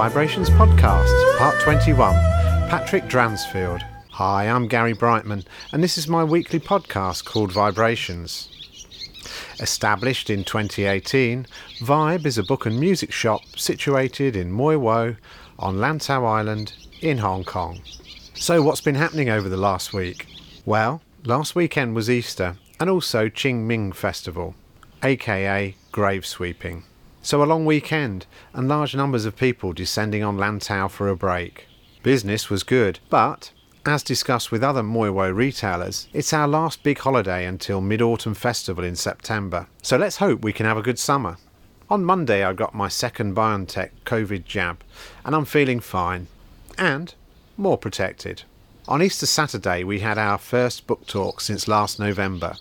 Vibrations Podcast, Part 21. Patrick Dransfield. Hi, I'm Gary Brightman, and this is my weekly podcast called Vibrations. Established in 2018, Vibe is a book and music shop situated in Mui Wo on Lantau Island in Hong Kong. So, what's been happening over the last week? Well, last weekend was Easter and also Qing Ming Festival, aka grave sweeping. So, a long weekend and large numbers of people descending on Lantau for a break. Business was good, but as discussed with other Mui Wo retailers, it's our last big holiday until Mid Autumn Festival in September. So let's hope we can have a good summer. On Monday, I got my second BioNTech COVID jab, and I'm feeling fine and more protected. On Easter Saturday, we had our first book talk since last November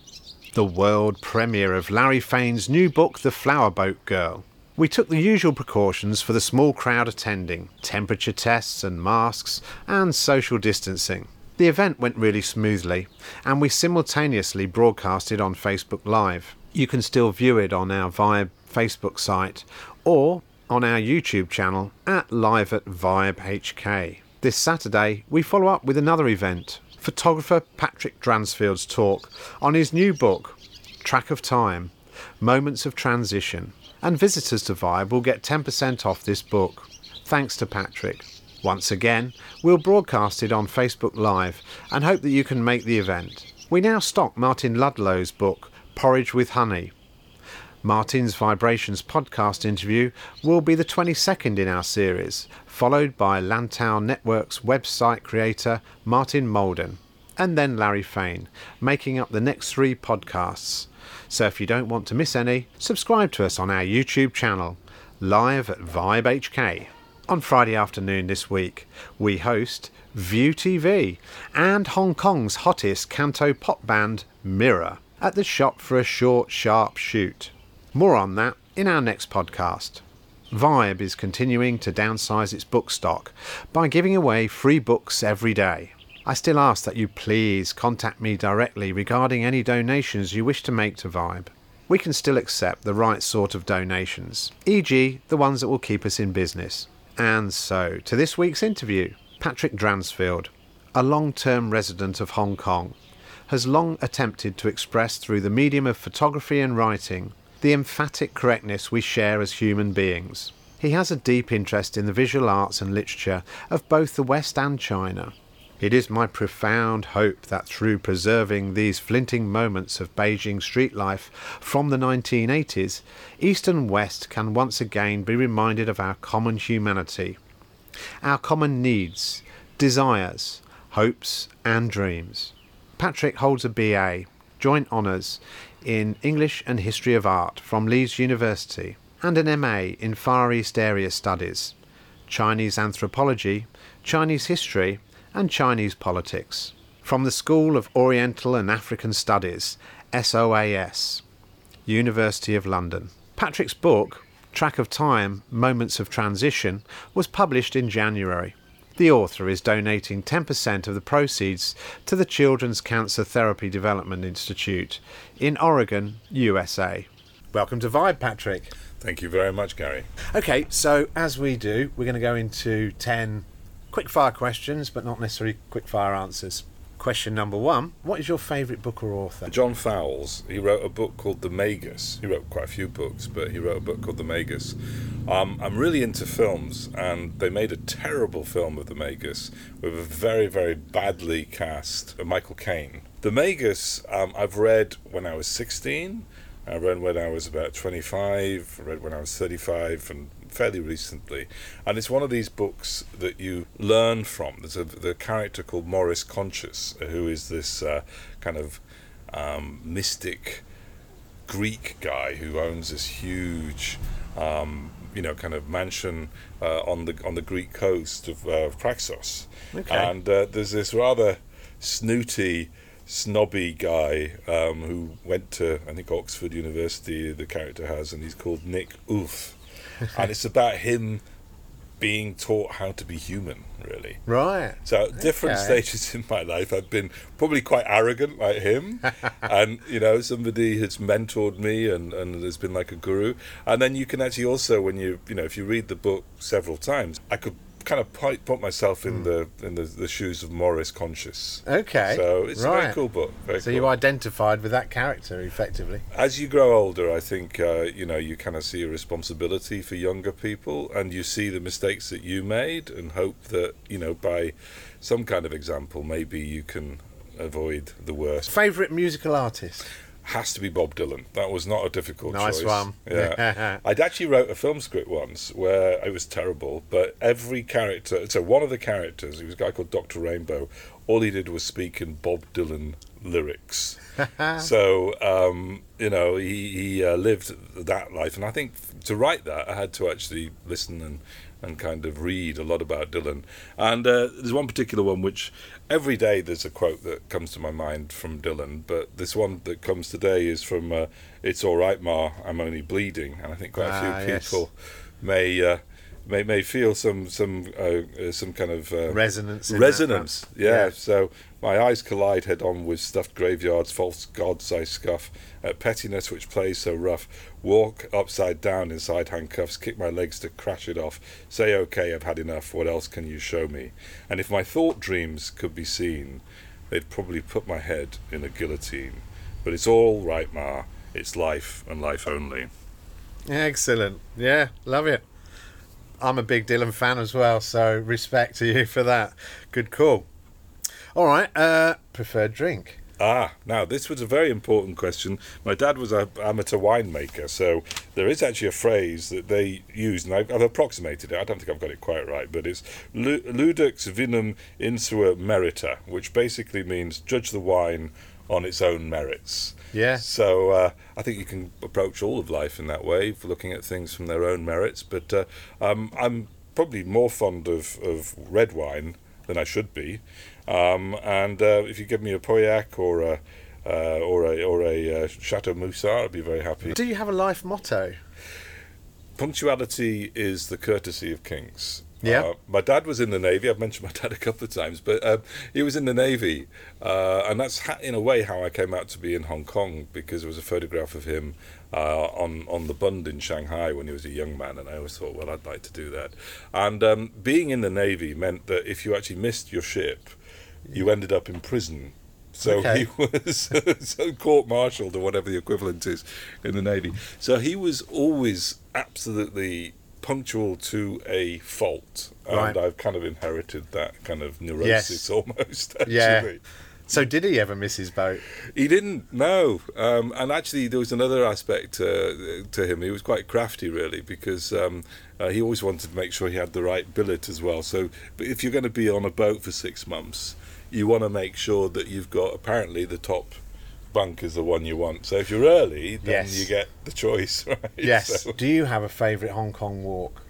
the world premiere of Larry Fane's new book, The Flower Boat Girl. We took the usual precautions for the small crowd attending temperature tests and masks and social distancing. The event went really smoothly, and we simultaneously broadcasted on Facebook Live. You can still view it on our Vibe Facebook site or on our YouTube channel at Live at Vibe HK. This Saturday, we follow up with another event photographer Patrick Dransfield's talk on his new book, Track of Time Moments of Transition and visitors to Vibe will get 10% off this book. Thanks to Patrick. Once again, we'll broadcast it on Facebook Live and hope that you can make the event. We now stock Martin Ludlow's book, Porridge with Honey. Martin's Vibrations podcast interview will be the 22nd in our series, followed by Lantau Network's website creator Martin Molden, and then Larry Fane, making up the next three podcasts. So if you don't want to miss any, subscribe to us on our YouTube channel, live at Vibe HK. On Friday afternoon this week, we host ViuTV and Hong Kong's hottest canto pop band, Mirror, at the shop for a short, sharp shoot. More on that in our next podcast. Vibe is continuing to downsize its book stock by giving away free books every day. I still ask that you please contact me directly regarding any donations you wish to make to Vibe. We can still accept the right sort of donations, e.g., the ones that will keep us in business. And so, to this week's interview, Patrick Dransfield, a long term resident of Hong Kong, has long attempted to express through the medium of photography and writing the emphatic correctness we share as human beings. He has a deep interest in the visual arts and literature of both the West and China, it is my profound hope that through preserving these flinting moments of Beijing street life from the 1980s, East and West can once again be reminded of our common humanity, our common needs, desires, hopes, and dreams. Patrick holds a BA, Joint Honours, in English and History of Art from Leeds University, and an MA in Far East Area Studies, Chinese Anthropology, Chinese History, and Chinese politics. From the School of Oriental and African Studies, SOAS, University of London. Patrick's book, Track of Time Moments of Transition, was published in January. The author is donating 10% of the proceeds to the Children's Cancer Therapy Development Institute in Oregon, USA. Welcome to Vibe, Patrick. Thank you very much, Gary. Okay, so as we do, we're going to go into 10 quick fire questions, but not necessarily quick fire answers. Question number one What is your favourite book or author? John Fowles. He wrote a book called The Magus. He wrote quite a few books, but he wrote a book called The Magus. Um, I'm really into films, and they made a terrible film of The Magus with a very, very badly cast Michael Caine. The Magus, um, I've read when I was 16. I read when I was about 25, I read when I was 35, and fairly recently, and it's one of these books that you learn from. There's a the character called Maurice Conchis, who is this uh, kind of um, mystic Greek guy who owns this huge, um, you know, kind of mansion uh, on the on the Greek coast of uh, Phraxos, okay. and uh, there's this rather snooty snobby guy um, who went to I think Oxford University. The character has, and he's called Nick Urfe, and it's about him being taught how to be human, really. Right. So different Okay. stages in my life, I've been probably quite arrogant like him, and you know somebody has mentored me and and has been like a guru. And then you can actually also, when you you know if you read the book several times, I could kind of put myself in the in the, the shoes of Maurice Conchis. Okay. So it's a very cool book. Very So cool. you identified with that character effectively. As you grow older, I think uh, you know you kind of see a responsibility for younger people, and you see the mistakes that you made, and hope that you know by some kind of example, maybe you can avoid the worst. Favorite musical artist? Has to be Bob Dylan. That was not a difficult Nice choice. one. Yeah, I'd actually wrote a film script once where it was terrible, but every character. So one of the characters, he was a guy called Doctor Rainbow. All he did was speak in Bob Dylan lyrics. so um, you know he he uh, lived that life, and I think to write that I had to actually listen and and kind of read a lot about Dylan. And uh, there's one particular one which every day there's a quote that comes to my mind from Dylan, but this one that comes today is from uh, "It's all right, Ma, I'm only bleeding," and I think quite Ah, a few yes. people may. Uh, May, may feel some some uh, uh, some kind of uh, Resonance. resonance. front. Yeah. So my eyes collide head on with stuffed graveyards, false gods I scuff, at pettiness which plays so rough. Walk upside down inside handcuffs, kick my legs to crash it off. Say okay, I've had enough. What else can you show me? And if my thought dreams could be seen, they'd probably put my head in a guillotine. But it's all right, Ma. It's life and life only. Excellent. Yeah, love it. I'm a big Dylan fan as well, so respect to you for that. Good call. All right, uh, preferred drink. Ah, now this was a very important question. My dad was an amateur winemaker, so there is actually a phrase that they use, and I've, I've approximated it. I don't think I've got it quite right, but it's "Lu- ludux vinum insua merita, which basically means judge the wine on its own merits. Yeah. So uh, I think you can approach all of life in that way, for looking at things from their own merits. But uh, um, I'm probably more fond of, of red wine than I should be. Um, and uh, if you give me a Pauillac or a uh, or a or a uh, Chateau Moussard, I'd be very happy. Do you have a life motto? Punctuality is the courtesy of kings. Yeah. Uh, my dad was in the navy. I've mentioned my dad a couple of times, but um, he was in the navy, uh, and that's ha- in a way how I came out to be in Hong Kong because there was a photograph of him uh, on on the Bund in Shanghai when he was a young man, and I always thought, well, I'd like to do that. And um, being in the navy meant that if you actually missed your ship, you ended up in prison. So Okay. he was so court-martialed or whatever the equivalent is in the navy. So he was always absolutely punctual to a fault, and Right. I've kind of inherited that kind of neurosis Yes. almost. Actually. Yeah. So did he ever miss his boat? He didn't know, um, and actually there was another aspect uh, to him. He was quite crafty, really, because um, uh, he always wanted to make sure he had the right billet as well. So, but if you're going to be on a boat for six months, you want to make sure that you've got apparently the top bunk is the one you want. So if you're early, then Yes. you get the choice, right? Yes. So- Do you have a favourite Hong Kong walk?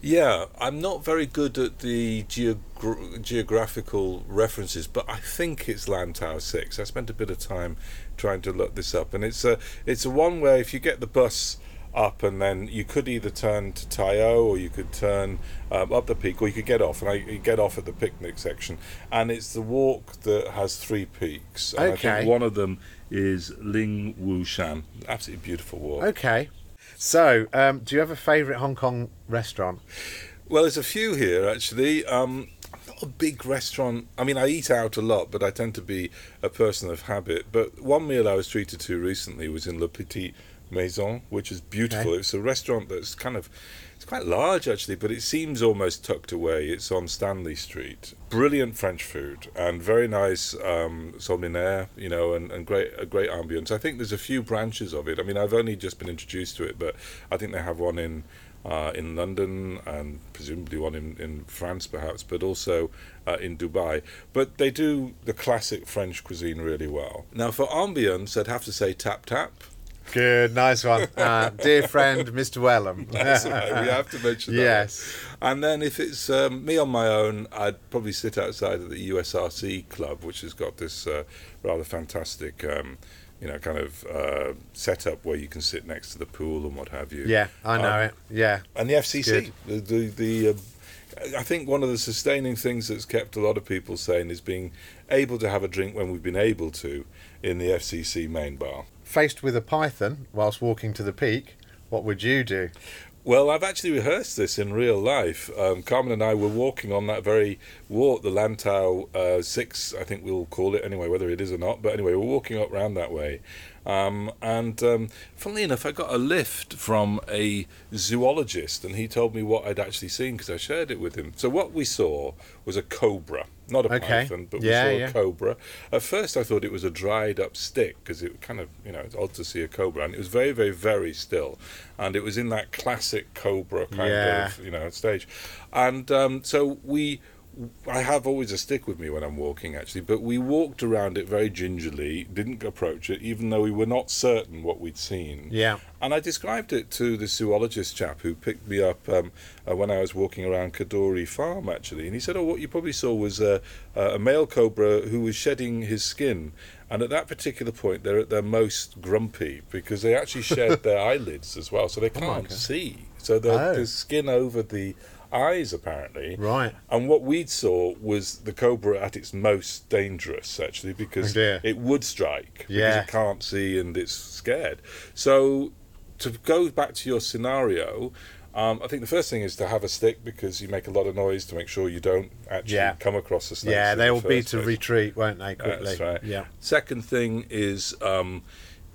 yeah, I'm not very good at the geogra- geographical references, but I think it's Lantau Six. I spent a bit of time trying to look this up, and it's a it's a one where if you get the bus up and then you could either turn to Tai O or you could turn um, up the peak or you could get off and I you get off at the picnic section and it's the walk that has three peaks and I Okay. think one of them is Ling Wu Shan absolutely beautiful walk Okay. So, um, do you have a favourite Hong Kong restaurant? Well, there's a few here actually. Um, not a big restaurant. I mean, I eat out a lot, but I tend to be a person of habit. But one meal I was treated to recently was in Le Petit Maison, which is beautiful. Okay. It's a restaurant that's kind of it's quite large actually, but it seems almost tucked away. It's on Stanley Street. Brilliant French food and very nice um, solminaire, you know, and, and great a great ambience. I think there's a few branches of it. I mean, I've only just been introduced to it, but I think they have one in uh, in London and presumably one in, in France perhaps, but also uh, in Dubai. But they do the classic French cuisine really well. Now for ambience, I'd have to say Tap Tap. Good, nice one. Uh, dear friend, Mr. Wellham. That's right, we have to mention that. Yes. And then if it's um, me on my own, I'd probably sit outside of the USRC club, which has got this uh, rather fantastic, um, you know, kind of uh, setup where you can sit next to the pool and what have you. Yeah, I know Um, it. Yeah. And the FCC, the the, the uh, I think one of the sustaining things that's kept a lot of people sane is being able to have a drink when we've been able to in the FCC main bar. Faced with a python whilst walking to the peak, what would you do? Well, I've actually rehearsed this in real life. Um, Carmen and I were walking on that very walk, the Lantau uh, 6, I think we'll call it anyway, whether it is or not. But anyway, we're walking up round that way. Um, and um, funnily enough, I got a lift from a zoologist, and he told me what I'd actually seen because I shared it with him. So what we saw was a cobra, not a Okay. python, but Yeah, we saw yeah. a cobra. At first, I thought it was a dried up stick because it kind of, you know, it's odd to see a cobra, and it was very, very, very still, and it was in that classic cobra kind Yeah. of, you know, stage, and um, so we. I have always a stick with me when I'm walking, actually, but we walked around it very gingerly, didn't approach it, even though we were not certain what we'd seen. Yeah. And I described it to the zoologist chap who picked me up um, uh, when I was walking around Kadoorie Farm, actually. And he said, Oh, what you probably saw was uh, a male cobra who was shedding his skin. And at that particular point, they're at their most grumpy because they actually shed their eyelids as well. So they can't God. see. So the, Oh. there's skin over the eyes, apparently. Right. And what we saw was the cobra at its most dangerous, actually, because Oh, it would strike Yeah. because it can't see and it's scared. So, to go back to your scenario, um, I think the first thing is to have a stick because you make a lot of noise to make sure you don't actually Yeah. come across the snakes. Yeah, in they the will be to place. retreat, won't they, quickly? That's right. Yeah. Second thing is, um,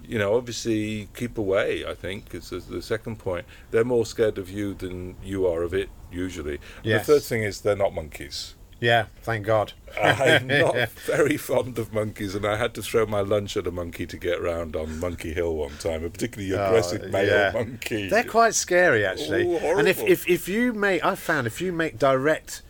you know, obviously keep away. I think is the, the second point. They're more scared of you than you are of it usually. Yes. The third thing is they're not monkeys. Yeah, thank God. I'm not very fond of monkeys, and I had to throw my lunch at a monkey to get round on Monkey Hill one time. A particularly Oh, aggressive male yeah. monkey. They're quite scary, actually. Ooh, and if, if if you make, I've found if you make direct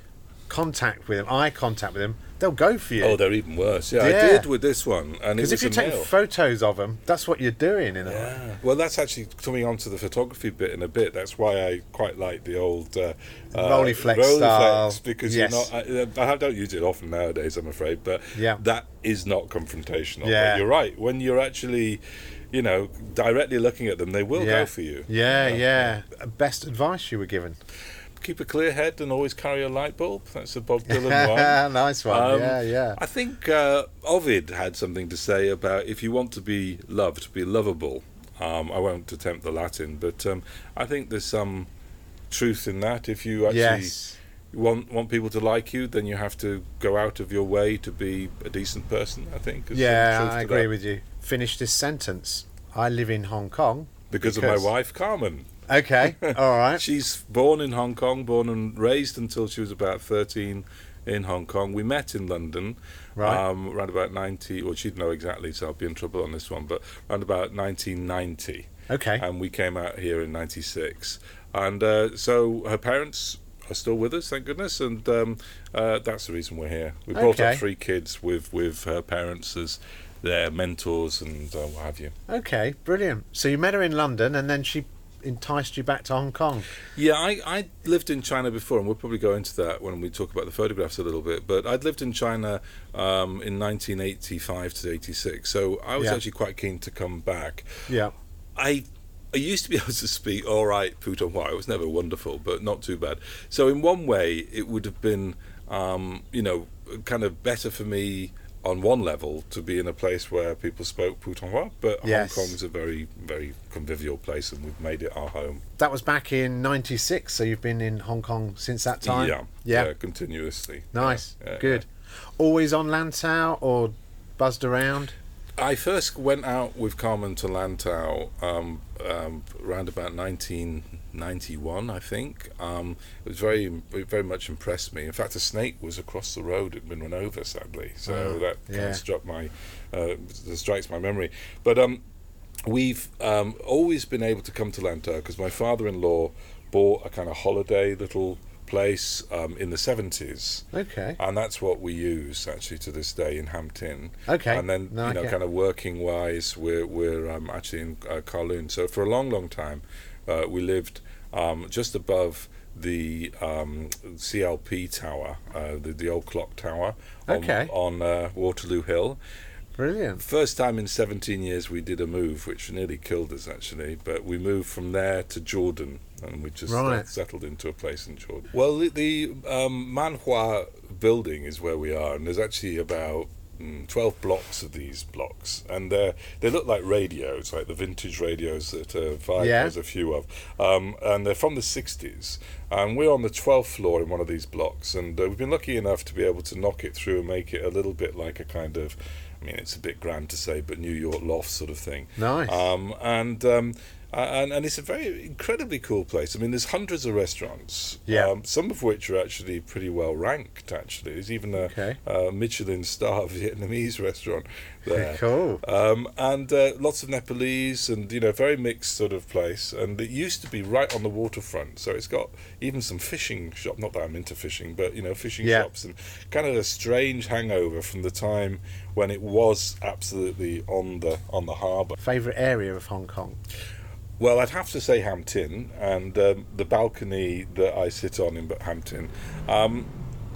contact with them, eye contact with them, they'll go for you. Oh, they're even worse. Yeah, Yeah. I did with this one, and Because if you take photos of them, that's what you're doing in a way. Well, that's actually coming on to the photography bit in a bit. That's why I quite like the old uh, uh, Rolleiflex Rolleiflex, style. because Yes. you're not. I, I don't use it often nowadays, I'm afraid, but Yeah. that is not confrontational. Yeah. But you're right. When you're actually, you know, directly looking at them, they will yeah. go for you. Yeah, yeah. Best advice you were given. Keep a clear head and always carry a light bulb. That's a Bob Dylan one. nice one. Um, yeah, yeah. I think uh, Ovid had something to say about if you want to be loved, be lovable. Um, I won't attempt the Latin, but um, I think there's some truth in that. If you actually yes. want want people to like you, then you have to go out of your way to be a decent person. I think. Yeah, I agree that. with you. Finish this sentence. I live in Hong Kong. Because, Because- of my wife, Carmen. Okay, all right. She's born in Hong Kong, born and raised until she was about 13 in Hong Kong. We met in London Right. um, around about 90, well, she'd know exactly, so I'll be in trouble on this one, but around about 1990. Okay. And we came out here in 96. And uh, so her parents are still with us, thank goodness, and um, uh, that's the reason we're here. We brought Okay. up three kids with, with her parents as their mentors and uh, what have you. Okay, brilliant. So you met her in London and then she enticed you back to Hong Kong. Yeah, I, I lived in China before, and we'll probably go into that when we talk about the photographs a little bit. But I'd lived in China um, in 1985 to 86, so I was Yeah. actually quite keen to come back. Yeah. I I used to be able to speak all right Putonghua. It was never wonderful, but not too bad. So in one way, it would have been, um, you know, kind of better for me on one level to be in a place where people spoke Putonghua. But Yes. Hong Kong's a very, very convivial place, and we've made it our home. That was back in 96, so you've been in Hong Kong since that time? Yeah, Yeah. continuously. Nice. Yeah, yeah, Good. Always on Lantau or buzzed around? I first went out with Carmen to Lantau um, um, around about 1991, I think. Um, it was very, it very much impressed me. In fact, a snake was across the road; had been run over, sadly. So Oh, that kind of struck my, uh, strikes my memory. But um, we've um, always been able to come to Lantau because my father-in-law bought a kind of holiday little place um, in the 70s Okay. and that's what we use actually to this day in Hampton. Okay. And then No, you know, okay. kind of working wise, we're we're um, actually in uh, Kowloon. So for a long, long time, uh, we lived um, just above the um, CLP tower, uh, the the old clock tower, on, Okay. on uh, Waterloo Hill. Brilliant. First time in 17 years we did a move, which nearly killed us actually. But we moved from there to Jordan, and we just Right. settled into a place in Jordan. Well, the, the um, Man Wah building is where we are, and there's actually about mm, 12 blocks of these blocks, and they they look like radios, like the vintage radios that uh, Vibe Yeah. has a few of, um, and they're from the 60s. And we're on the 12th floor in one of these blocks, and uh, we've been lucky enough to be able to knock it through and make it a little bit like a kind of, I mean, it's a bit grand to say, but New York loft sort of thing. Nice. Um, and um, uh, and and it's a very incredibly cool place. I mean, there's hundreds of restaurants. Yeah. Um, some of which are actually pretty well ranked. Actually, there's even a, Okay. a Michelin star Vietnamese restaurant there. Cool. Um, and uh, lots of Nepalese, and you know, very mixed sort of place. And it used to be right on the waterfront, so it's got even some fishing shop. Not that I'm into fishing, but you know, fishing Yeah. shops, and kind of a strange hangover from the time when it was absolutely on the on the harbour. Favorite area of Hong Kong? Well, I'd have to say Hampton, and um, the balcony that I sit on in Hampton. Um,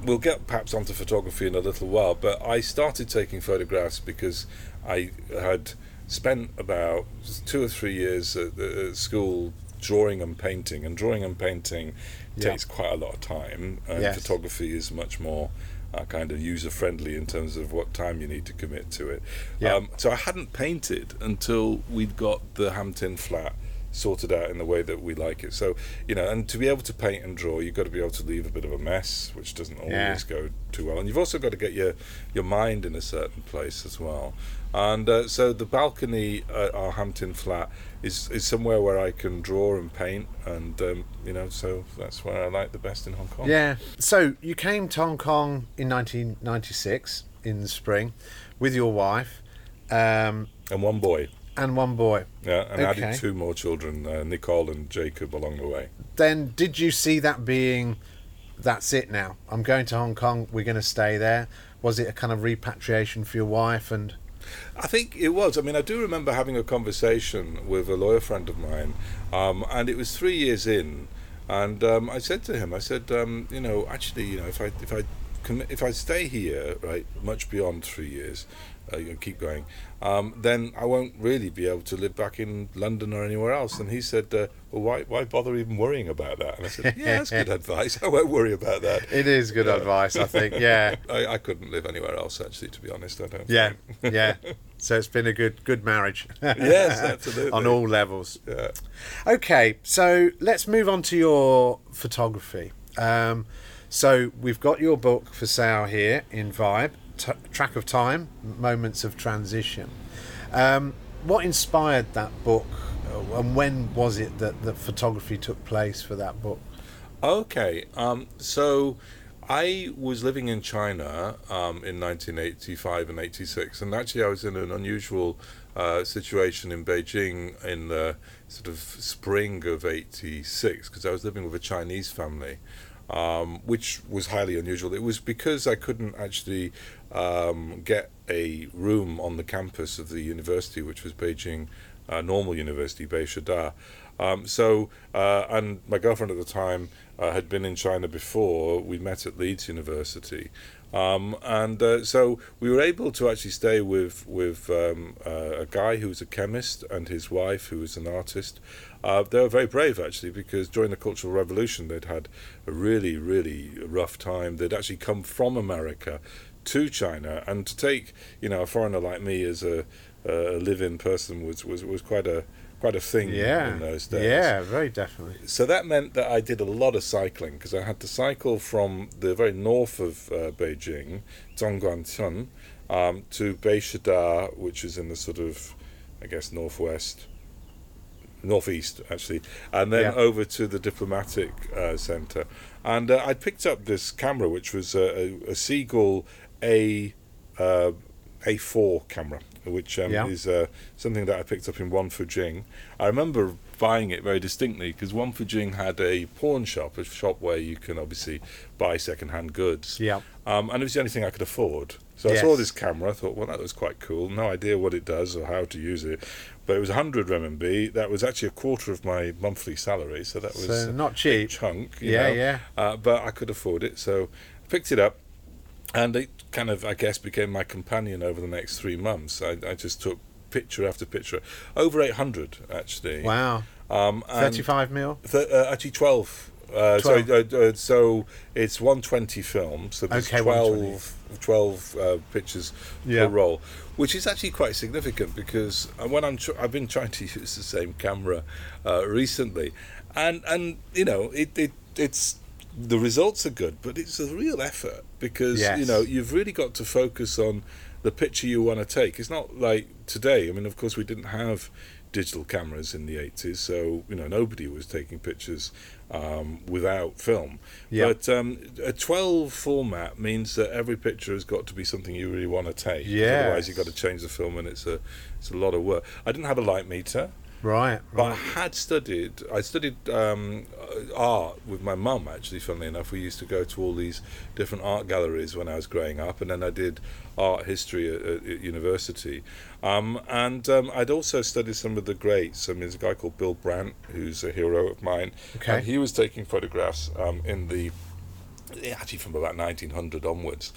we'll get perhaps onto photography in a little while, but I started taking photographs because I had spent about two or three years at, at school drawing and painting, and drawing and painting Yeah. takes quite a lot of time, and Yes. photography is much more. Uh, kind of user friendly in terms of what time you need to commit to it. Yeah. Um, so I hadn't painted until we'd got the Hampton flat sorted out in the way that we like it. So, you know, and to be able to paint and draw, you've got to be able to leave a bit of a mess, which doesn't always Yeah. go too well. And you've also got to get your, your mind in a certain place as well. And uh, so the balcony at our Hampton flat is, is somewhere where I can draw and paint. And, um, you know, so that's where I like the best in Hong Kong. Yeah. So you came to Hong Kong in 1996 in the spring with your wife um, And one boy. And one boy. Yeah, and Okay. added two more children, uh, Nicole and Jacob, along the way. Then did you see that being that's it now? I'm going to Hong Kong. We're going to stay there. Was it a kind of repatriation for your wife and I think it was. I mean, I do remember having a conversation with a lawyer friend of mine, um, and it was three years in, and um, I said to him, I said, um, you know, actually, you know, if I if I if I stay here, right, much beyond three years, uh, you know, keep going, um, then I won't really be able to live back in London or anywhere else. And he said, uh, well, why why bother even worrying about that? And I said, yeah, that's good advice. I won't worry about that. it is good advice, I think. Yeah. I, I couldn't live anywhere else, actually, to be honest. I don't. Yeah. Yeah. So it's been a good good marriage. Yes, absolutely. on all levels. Yeah. Okay, so let's move on to your photography. Um, so we've got your book for sale here in Vibe, T- Track of Time, Moments of Transition. Um, what inspired that book, uh, and when was it that the photography took place for that book? Okay, um, so I was living in China um, in 1985 and 86, and actually I was in an unusual uh, situation in Beijing in the sort of spring of 86 because I was living with a Chinese family. Um, which was highly unusual. It was because I couldn't actually um, get a room on the campus of the university, which was Beijing uh, Normal University, Beishida. Um, so, uh, and my girlfriend at the time uh, had been in China before. We met at Leeds University, um, and uh, so we were able to actually stay with with um, uh, a guy who was a chemist and his wife who was an artist. Uh, they were very brave actually because during the Cultural Revolution they'd had a really really rough time. They'd actually come from America to China, and to take you know a foreigner like me as a, a live-in person was, was was quite a quite a thing Yeah, in those days. yeah, very definitely. So that meant that I did a lot of cycling because I had to cycle from the very north of uh, Beijing, Zhongguancun, um, to Beishida, which is in the sort of, I guess, northwest, northeast actually, and then Yeah. over to the diplomatic uh, centre. And uh, I picked up this camera, which was a, a, a Seagull A uh, A4 camera, which um, Yeah. is uh, something that I picked up in Wangfujing. I remember buying it very distinctly because Wangfujing had a pawn shop, a shop where you can obviously buy second-hand goods. Yeah. Um, and it was the only thing I could afford. So I saw this camera. I thought, well, that was quite cool. No idea what it does or how to use it, but it was 100 RMB. That was actually a quarter of my monthly salary, so that was So not cheap. chunk. Yeah, know. yeah. Uh, but I could afford it, so I picked it up. and it kind of, I guess, became my companion over the next three months. I, I just took picture after picture, over 800 actually. Wow. Um, 35 mil? th- uh, actually 12. Uh, 12. Sorry, uh, uh, so it's 120 films. So there's Okay, 12, 12 uh, pictures Yeah. per roll, which is actually quite significant because uh, when I'm tr- I've been trying to use the same camera uh, recently, and and you know it, it it's the results are good, but it's a real effort because you know you've really got to focus on the picture you want to take. It's not like today. I mean, of course, we didn't have digital cameras in the 80s, so you know nobody was taking pictures um, without film. Yeah. But um, a 12 format means that every picture has got to be something you really want to take. Yes. Otherwise, you've got to change the film, and it's a it's a lot of work. I didn't have a light meter. Right. But I had studied. I studied um, art with my mum. Actually, funnily enough, we used to go to all these different art galleries when I was growing up, and then I did art history at, at, at university. Um, and um, I'd also studied some of the greats. I mean, there's a guy called Bill Brandt, who's a hero of mine, Okay. and he was taking photographs um, in the actually from about 1900 onwards.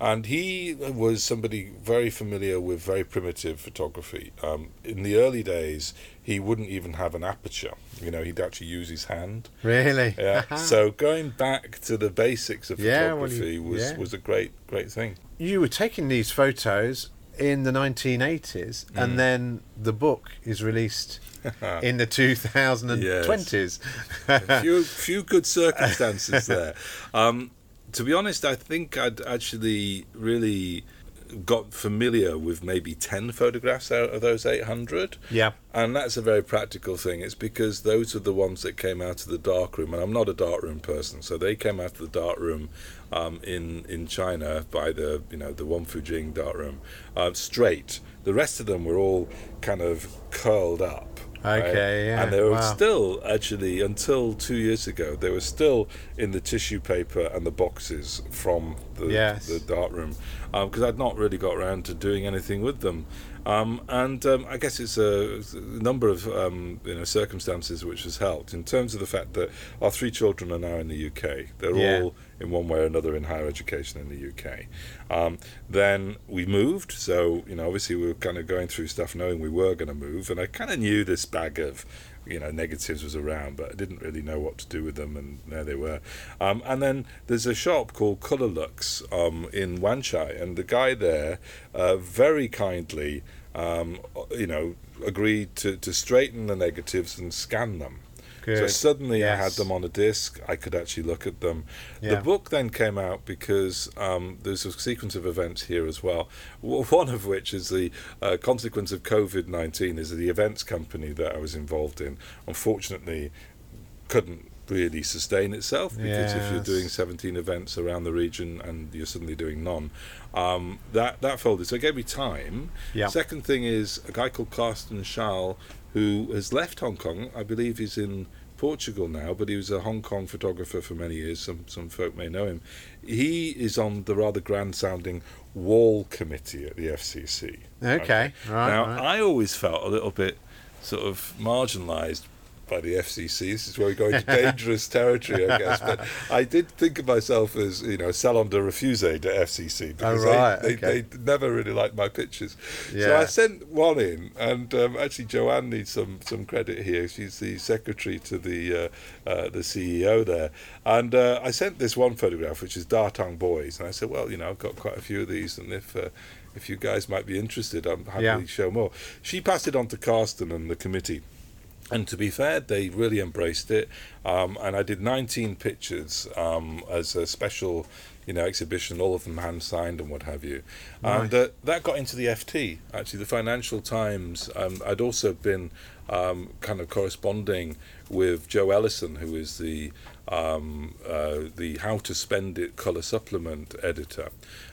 And he was somebody very familiar with very primitive photography. Um, in the early days, he wouldn't even have an aperture. You know, he'd actually use his hand. Really? Yeah. so going back to the basics of Yeah, well, photography you- was, yeah. was a great great thing. you were taking these photos in the 1980s, Mm. and then the book is released in the 2020s. a few few good circumstances there. Um, to be honest, I think I'd actually really got familiar with maybe 10 photographs out of those 800 yeah. and that's a very practical thing. It's because those are the ones that came out of the dark room. And i'm not a dark room person so they came out of the dark room um, in in china by the you know the Wangfujing dark room. Uh, straight. The rest of them were all kind of curled up right? Okay, yeah, and they were wow. still actually until two years ago they were still in the tissue paper and the boxes from the, Yes. the dark room um, because I'd not really got around to doing anything with them. Um, and um, I guess it's a, it's a number of um, you know circumstances which has helped in terms of the fact that our three children are now in the UK. They're Yeah. all in one way or another in higher education in the UK. Um, then we moved, so you know obviously we were kind of going through stuff knowing we were going to move, and I kind of knew this bag of you know negatives was around, but I didn't really know what to do with them, and there they were. Um, and then there's a shop called Colour Lux um, in Wanchai, and the guy there uh, very kindly, um, you know, agreed to, to straighten the negatives and scan them. So Good. suddenly I had them on a disc. I could actually look at them. Yeah. The book then came out because um, there's a sequence of events here as well. One of which is the uh, consequence of COVID 19 is that the events company that I was involved in, unfortunately, couldn't really sustain itself because if you're doing 17 events around the region and you're suddenly doing none, um, that that folded. So it gave me time. Yeah. Second thing is a guy called Carsten Schael who has left Hong Kong. I believe he's in Portugal now, but he was a Hong Kong photographer for many years. Some some folk may know him. He is on the rather grand sounding Wall Committee at the FCC. Okay. Right. now right. I always felt a little bit sort of marginalised by the FCC. This is where we go into dangerous territory, I guess. But I did think of myself as, you know, salon de refuse to FCC because Oh, right, they, okay. they, they never really liked my pictures. So I sent one in, and um, actually Joanne needs some, some credit here. She's the secretary to the uh, uh, the CEO there, and uh, I sent this one photograph, which is Datong Boys, and I said, well, you know, I've got quite a few of these, and if uh, if you guys might be interested, I'm happy Yeah. to show more. She passed it on to Carsten and the committee. And to be fair, they really embraced it. Um, and I did 19 pictures um, as a special, you know, exhibition, all of them hand signed and what have you. And uh, that got into the FT, actually, the Financial Times. Um, I'd also been um, kind of corresponding with Jo Ellison, who is the um, uh, the How to Spend It colour supplement editor,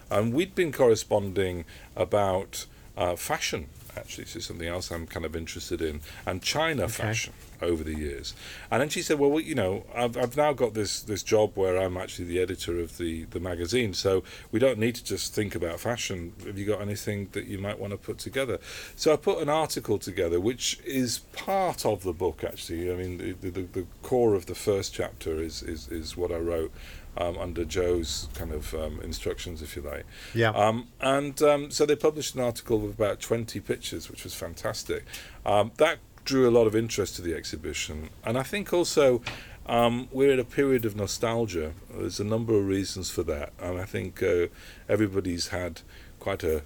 and we'd been corresponding about uh, fashion. Actually, is something else I'm kind of interested in, and China fashion. over the years. And then she said, "Well, you know, I've, I've now got this this job where I'm actually the editor of the the magazine, so we don't need to just think about fashion. Have you got anything that you might want to put together?" So I put an article together, which is part of the book. Actually, I mean, the the, the core of the first chapter is is, is what I wrote. Um, under Jo's kind of um, instructions, if you like. Yeah. Um, and um, so they published an article with about 20 pictures, which was fantastic. Um, that drew a lot of interest to the exhibition. And I think also um, we're in a period of nostalgia. There's a number of reasons for that. And I think uh, everybody's had quite a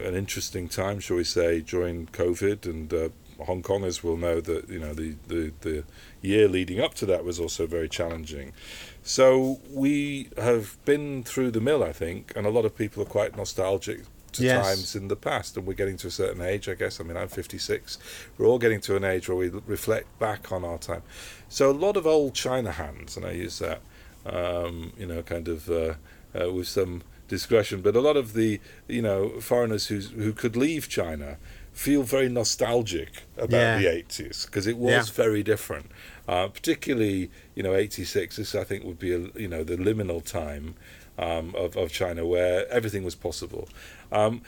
an interesting time, shall we say, during COVID. And uh, Hong Kongers will know that, you know, the, the, the year leading up to that was also very challenging. So we have been through the mill, I think, and a lot of people are quite nostalgic to Yes. times in the past, and we're getting to a certain age, I guess. I mean, I'm 56. We're all getting to an age where we reflect back on our time. So a lot of old China hands, and I use that, um, you know, kind of uh, uh, with some discretion, but a lot of the, you know, foreigners who who could leave China feel very nostalgic about Yeah. the 80s because it was Yeah. very different. Uh, particularly, you know, 86. This I think would be, a, you know, the liminal time um, of of China where everything was possible. Um,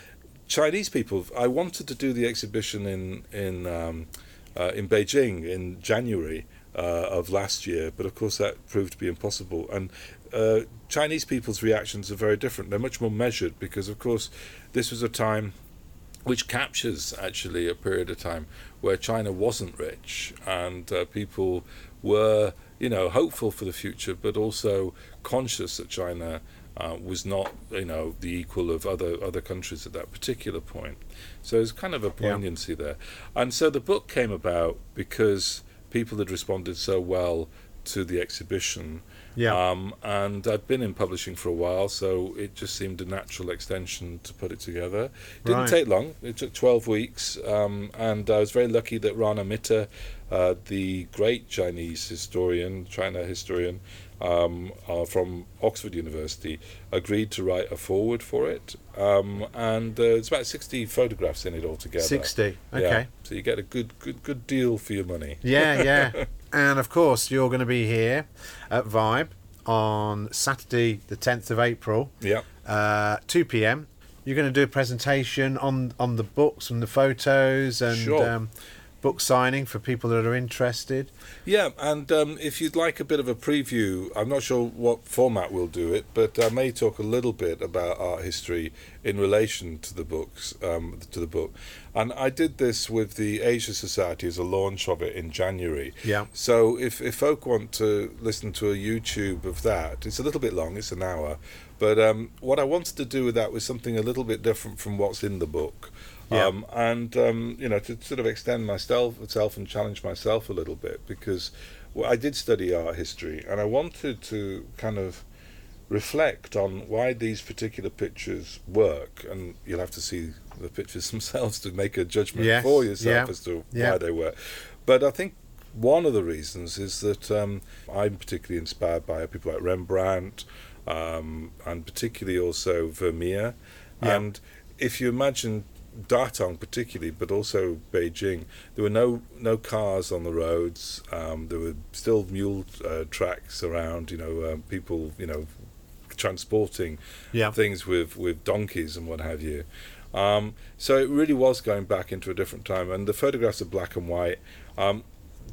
Chinese people. I wanted to do the exhibition in in um, uh, in Beijing in January uh, of last year, but of course that proved to be impossible. And uh, Chinese people's reactions are very different. They're much more measured because, of course, this was a time which captures actually a period of time where China wasn't rich and uh, people were, you know, hopeful for the future, but also conscious that China uh, was not, you know, the equal of other other countries at that particular point. So there's kind of a Yeah. poignancy there, and so the book came about because people had responded so well to the exhibition. Yeah. Um, and I'd been in publishing for a while, so it just seemed a natural extension to put it together. Didn't Right. take long. It took 12 weeks, um, and I was very lucky that Rana Mitter, uh, the great Chinese historian, China historian um, uh, from Oxford University, agreed to write a foreword for it. Um, and uh, it's about 60 photographs in it altogether. 60. Yeah. Okay. So you get a good, good, good deal for your money. Yeah, yeah. and of course, you're going to be here at Vibe on Saturday, the 10th of April, Yeah. uh, 2 p.m. You're going to do a presentation on, on the books and the photos and Sure. um, book signing for people that are interested. Yeah, and um, if you'd like a bit of a preview, I'm not sure what format we'll do it, but I may talk a little bit about art history in relation to the books, um, to the book. And I did this with the Asia Society as a launch of it in January. Yeah. So if, if folk want to listen to a YouTube of that, it's a little bit long, it's an hour. But um, what I wanted to do with that was something a little bit different from what's in the book. Yeah. Um, and um, you know to sort of extend myself myself and challenge myself a little bit because well, I did study art history and I wanted to kind of reflect on why these particular pictures work and you'll have to see the pictures themselves to make a judgment Yes, for yourself yeah, as to yeah. why they work but I think one of the reasons is that um, I'm particularly inspired by people like Rembrandt um, and particularly also Vermeer Yeah. and if you imagine Datong particularly, but also Beijing, there were no no cars on the roads. Um, there were still mule uh, tracks around. You know, um, people you know transporting Yeah. things with with donkeys and what have you. Um, so it really was going back into a different time, and the photographs are black and white. Um,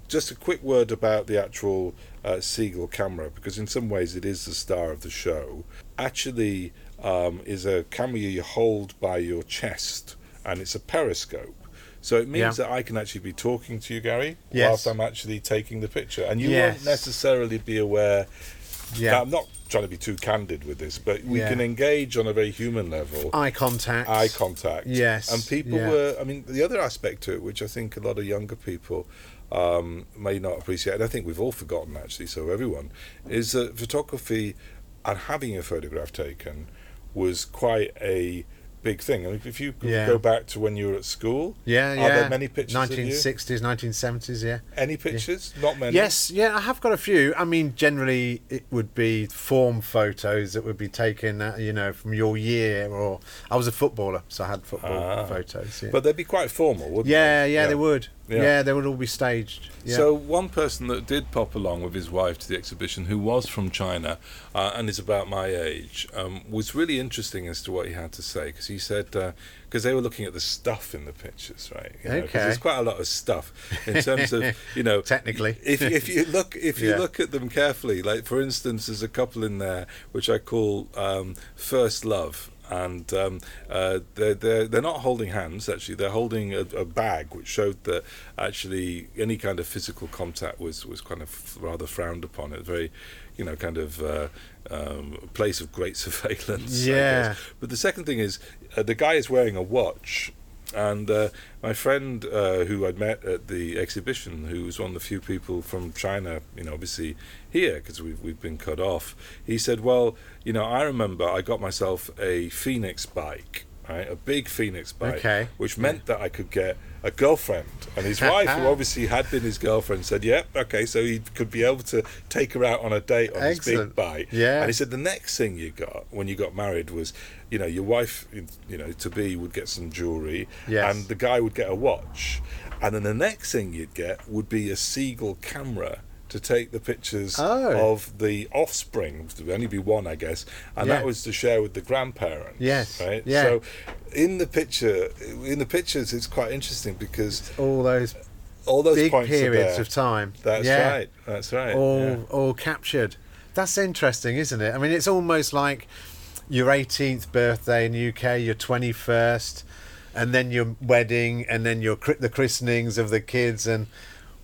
just a quick word about the actual uh, Seagull camera, because in some ways it is the star of the show. Actually, um, is a camera you hold by your chest, and it's a periscope. So it means Yeah. that I can actually be talking to you, Gary, Yes. whilst I'm actually taking the picture, and you Yes. won't necessarily be aware. Yeah. I'm not trying to be too candid with this, but we Yeah. can engage on a very human level Eye contact. eye contact. Yes, And people yeah. were, I mean, the other aspect to it, which I think a lot of younger people um, may not appreciate, and I think we've all forgotten actually, so everyone, is that photography and having a photograph taken was quite a big thing. And if you Yeah. go back to when you were at school, Yeah, are yeah. there many pictures 1960s, 1970s, yeah. Any pictures? Not many. Yes, yeah, I have got a few. I mean, generally it would be form photos that would be taken, uh, you know, from your year. Or I was a footballer, so I had football Ah. photos. Yeah, But they'd be quite formal, wouldn't yeah, they? Yeah, yeah, they would. Yeah. they would all be staged. Yeah. So one person that did pop along with his wife to the exhibition, who was from China uh, and is about my age, um, was really interesting as to what he had to say because he said because they were looking at the stuff in the pictures, right? You know, Okay. there's quite a lot of stuff in terms of you know Technically. if if you look if you Yeah. look at them carefully, like for instance, there's a couple in there which I call um, first love. And um, uh, they're, they're they're not holding hands. Actually, they're holding a, a bag, which showed that actually any kind of physical contact was, was kind of rather frowned upon. It very, you know, kind of uh, um, a place of great surveillance. Yeah. But the second thing is, uh, the guy is wearing a watch, and uh, my friend uh, who I'd met at the exhibition, who was one of the few people from China, you know, obviously here because we've we've been cut off. He said, "Well, you know, I remember I got myself a Phoenix bike." Right, a big Phoenix bike, Okay. which meant that I could get a girlfriend. And his wife, who obviously had been his girlfriend, said, "Yep, okay." So he could be able to take her out on a date on his big bike. Yeah. And he said the next thing you got when you got married was, you know, your wife, you know, to be would get some jewelry, Yes. and the guy would get a watch, and then the next thing you'd get would be a Seagull camera to take the pictures Oh. of the offspring. There would only be one, I guess, and that was to share with the grandparents. Yes. Right. Yeah. So, in the picture, in the pictures, it's quite interesting because all those all those big periods of time. That's yeah. right. That's right. all yeah. all captured. That's interesting, isn't it? I mean, it's almost like your 18th birthday in the UK, your 21st, and then your wedding, and then your the christenings of the kids, and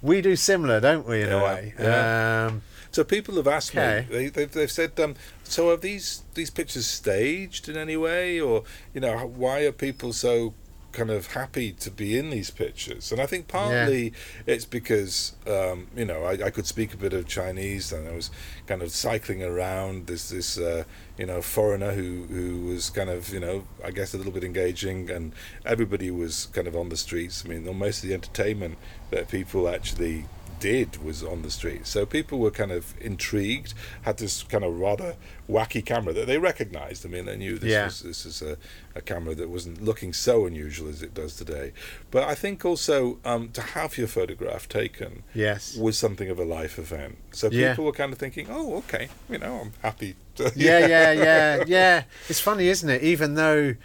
we do similar, don't we? In a way. yeah. Um, So people have asked Okay. me. They, they've, they've said, um, "So are these these pictures staged in any way, or you know, why are people so kind of happy to be in these pictures?" And I think partly it's because um, you know I, I could speak a bit of Chinese, and I was kind of cycling around. This this uh, you know foreigner who who was kind of you know I guess a little bit engaging, and everybody was kind of on the streets. I mean, most of the entertainment that people actually did was on the street. So people were kind of intrigued, had this kind of rather wacky camera that they recognized. I mean, they knew this Yeah. was this is a, a camera that wasn't looking so unusual as it does today. But I think also um, to have your photograph taken yes. was something of a life event. So Yeah. people were kind of thinking, oh, okay, you know, I'm happy. To, yeah, yeah, yeah, yeah. It's funny, isn't it? Even though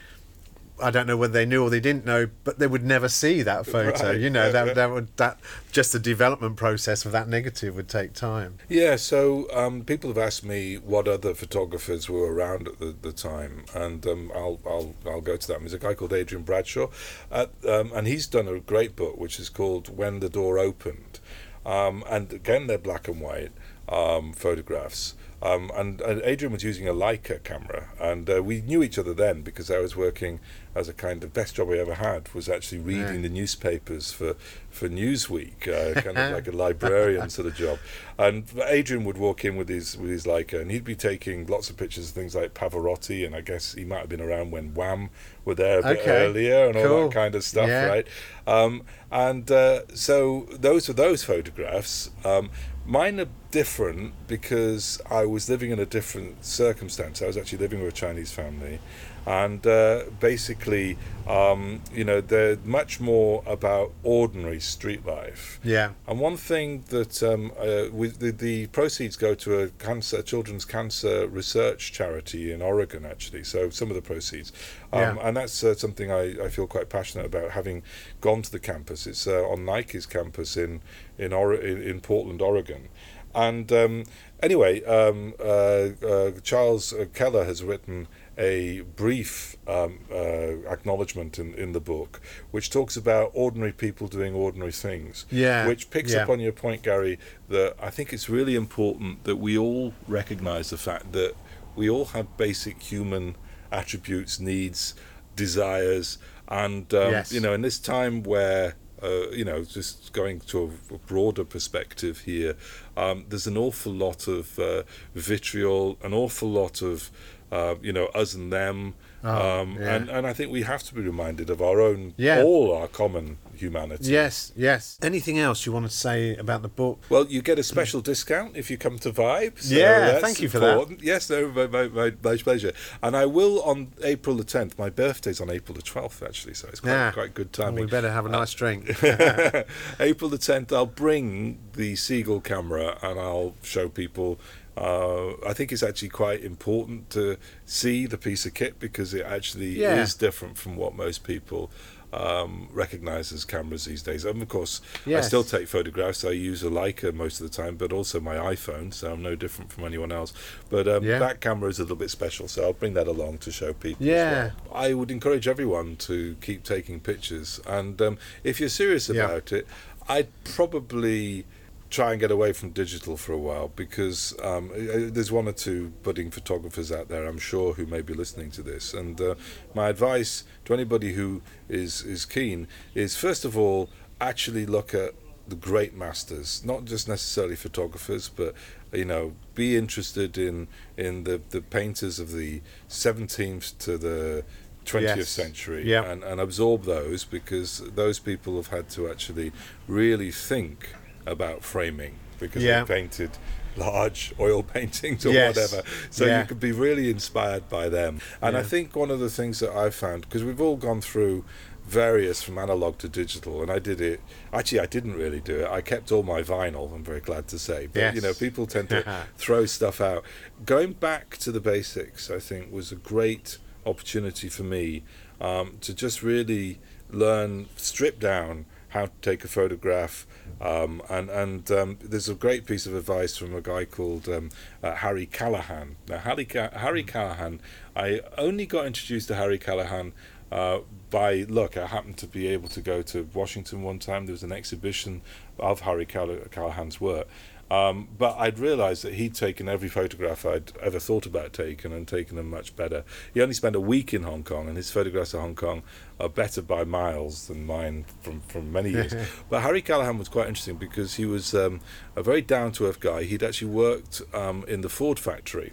I don't know whether they knew or they didn't know, but they would never see that photo. Right, You know, yeah, that yeah. that would that just the development process of that negative would take time. Yeah, so um, people have asked me what other photographers were around at the, the time, and um, I'll, I'll I'll go to that. There's a guy called Adrian Bradshaw, at, um, and he's done a great book which is called When the Door Opened, um, and again they're black and white um, photographs. Um, and, and Adrian was using a Leica camera, and uh, we knew each other then because I was working as a kind of best job I ever had was actually reading Yeah. the newspapers for for Newsweek, uh, kind of like a librarian sort of job. And Adrian would walk in with his with his Leica, and he'd be taking lots of pictures of things like Pavarotti, and I guess he might have been around when Wham were there a bit Okay, earlier, and all that kind of stuff, Yeah. right? Um, and uh, so those were those photographs. Um, mine are different because I was living in a different circumstance. I was actually living with a Chinese family, and uh, basically, um, you know, they're much more about ordinary street life. Yeah. And one thing that um, uh, with the, the proceeds go to a cancer, children's cancer research charity in Oregon, actually. So some of the proceeds, um, Yeah. and that's uh, something I, I feel quite passionate about. Having gone to the campus, it's uh, on Nike's campus in in, or- in Portland, Oregon. And um, anyway, um, uh, uh, Charles Keller has written a brief um, uh, acknowledgement in, in the book, which talks about ordinary people doing ordinary things. Yeah, Which picks yeah. up on your point, Gary, that I think it's really important that we all recognise the fact that we all have basic human attributes, needs, desires, and um, Yes. you know, in this time where uh, you know, just going to a, a broader perspective here, um, there's an awful lot of uh, vitriol, an awful lot of, uh, you know, us and them, Oh, um, yeah. and, and I think we have to be reminded of our own, Yeah. all our common humanity. Yes, yes. Anything else you want to say about the book? Well, you get a special discount if you come to Vibe. so Yeah, thank you for that. Yes, no, my, my, my, my pleasure. And I will on April the 10th. My birthday's on April the 12th, actually, so it's quite, Yeah. quite good timing. we better have a nice drink. April the 10th, I'll bring the Seagull camera and I'll show people. Uh, I think it's actually quite important to see the piece of kit because it actually Yeah. is different from what most people um, recognize as cameras these days. And of course, I still take photographs. I use a Leica most of the time, but also my iPhone, so I'm no different from anyone else. But um, Yeah. that camera is a little bit special, so I'll bring that along to show people. Yeah. well. I would encourage everyone to keep taking pictures, and um, if you're serious Yeah. about it, I'd probably try and get away from digital for a while because um, there's one or two budding photographers out there, I'm sure, who may be listening to this. And uh, my advice to anybody who is is keen is first of all actually look at the great masters, not just necessarily photographers, but you know, be interested in in the the painters of the 17th to the 20th Yes. century Yeah. and, and absorb those because those people have had to actually really think about framing because Yeah. they painted large oil paintings or Yes. whatever. So Yeah. you could be really inspired by them. And I think one of the things that I've found, because we've all gone through various from analog to digital, and I did it. Actually, I didn't really do it. I kept all my vinyl. I'm very glad to say, but you know, people tend to throw stuff out. Going back to the basics, I think, was a great opportunity for me um, to just really learn, strip down how to take a photograph. Um, and and um, there's a great piece of advice from a guy called um, uh, Harry Callahan. Now, Harry, Ca- Harry Callahan, I only got introduced to Harry Callahan uh, by luck. I happened to be able to go to Washington one time. There was an exhibition of Harry Call- Callahan's work. Um, but I'd realised that he'd taken every photograph I'd ever thought about taking and taken them much better. He only spent a week in Hong Kong, and his photographs of Hong Kong are better by miles than mine from, from many years. but Harry Callahan was quite interesting because he was um, a very down to earth guy. He'd actually worked um, in the Ford factory.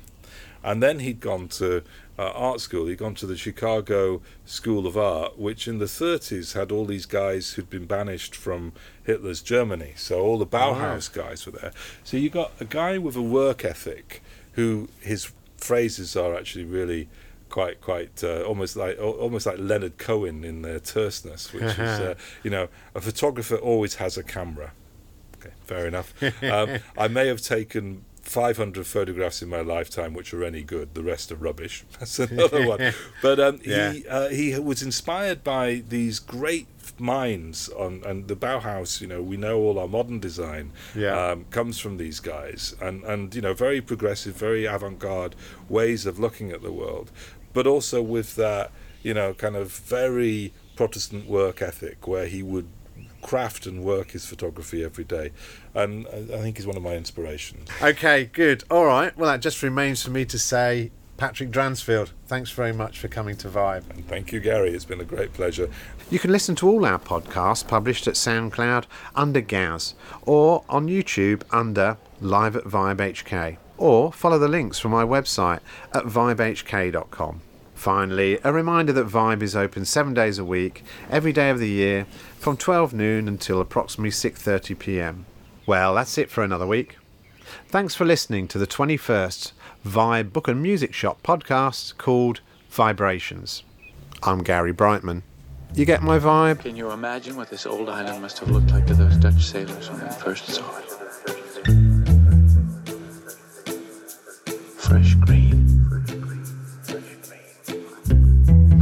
And then he'd gone to uh, art school. He'd gone to the Chicago School of Art, which in the 30s had all these guys who'd been banished from Hitler's Germany. So all the Bauhaus guys were there. So you got a guy with a work ethic who his phrases are actually really quite quite uh, almost like almost like Leonard Cohen in their terseness, which is uh, you know a photographer always has a camera. Okay, fair enough. um, I may have taken 500 photographs in my lifetime, which are any good. The rest are rubbish. That's another one. But um, Yeah. he uh, he was inspired by these great minds on and the Bauhaus. You know, we know all our modern design Yeah. um, comes from these guys, and and you know, very progressive, very avant-garde ways of looking at the world, but also with that you know kind of very Protestant work ethic, where he would craft and work his photography every day, and I think he's one of my inspirations. Okay, good. All right. Well, that just remains for me to say, Patrick Dransfield, thanks very much for coming to Vibe. And thank you, Gary. It's been a great pleasure. You can listen to all our podcasts published at SoundCloud under Gaz or on YouTube under Live at Vibe HK or follow the links from my website at vibehk.com. Finally, a reminder that Vibe is open 7 days a week, every day of the year, from 12 noon until approximately 6:30 p.m. Well, that's it for another week. Thanks for listening to the 21st Vibe Book and Music Shop podcast called VIBErations. I'm Gary Brightman. You get my vibe? Can you imagine what this old island must have looked like to those Dutch sailors when they first saw it?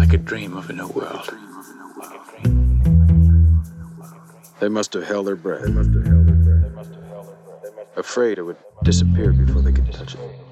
Like a dream of a new world. They must have held their breath. Afraid it would disappear before they could touch it.